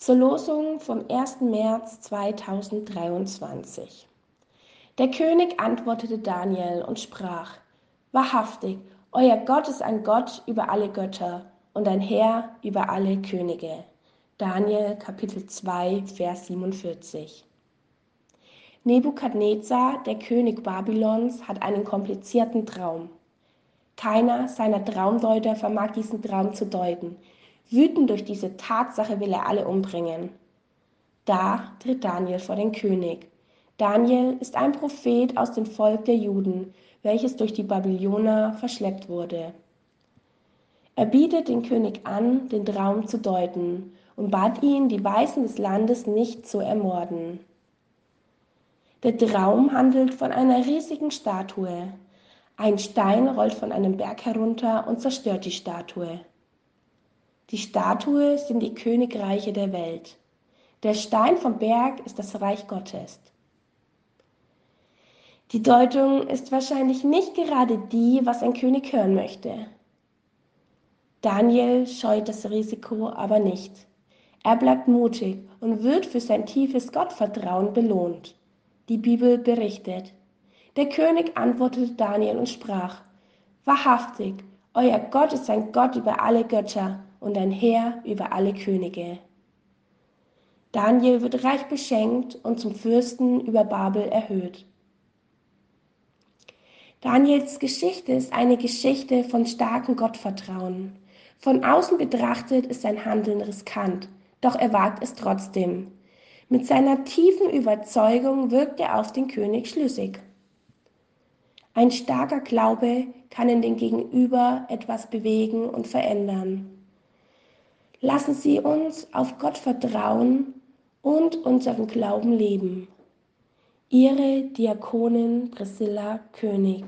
Zur Losung vom 1. März 2023. Der König antwortete Daniel und sprach, Wahrhaftig, euer Gott ist ein Gott über alle Götter und ein Herr über alle Könige. Daniel Kapitel 2, Vers 47. Nebukadnezar, der König Babylons, hat einen komplizierten Traum. Keiner seiner Traumdeuter vermag diesen Traum zu deuten, Wütend durch diese Tatsache will er alle umbringen. Da tritt Daniel vor den König. Daniel ist ein Prophet aus dem Volk der Juden, welches durch die Babyloner verschleppt wurde. Er bietet den König an, den Traum zu deuten und bat ihn, die Weißen des Landes nicht zu ermorden. Der Traum handelt von einer riesigen Statue. Ein Stein rollt von einem Berg herunter und zerstört die Statue. Die Statue sind die Königreiche der Welt. Der Stein vom Berg ist das Reich Gottes. Die Deutung ist wahrscheinlich nicht gerade die, was ein König hören möchte. Daniel scheut das Risiko aber nicht. Er bleibt mutig und wird für sein tiefes Gottvertrauen belohnt. Die Bibel berichtet. Der König antwortete Daniel und sprach, Wahrhaftig, euer Gott ist ein Gott über alle Götter und ein Herr über alle Könige. Daniel wird reich beschenkt und zum Fürsten über Babel erhöht. Daniels Geschichte ist eine Geschichte von starkem Gottvertrauen. Von außen betrachtet ist sein Handeln riskant, doch er wagt es trotzdem. Mit seiner tiefen Überzeugung wirkt er auf den König schlüssig. Ein starker Glaube kann in den Gegenüber etwas bewegen und verändern. Lassen Sie uns auf Gott vertrauen und unseren Glauben leben. Ihre Diakonin Priscilla König.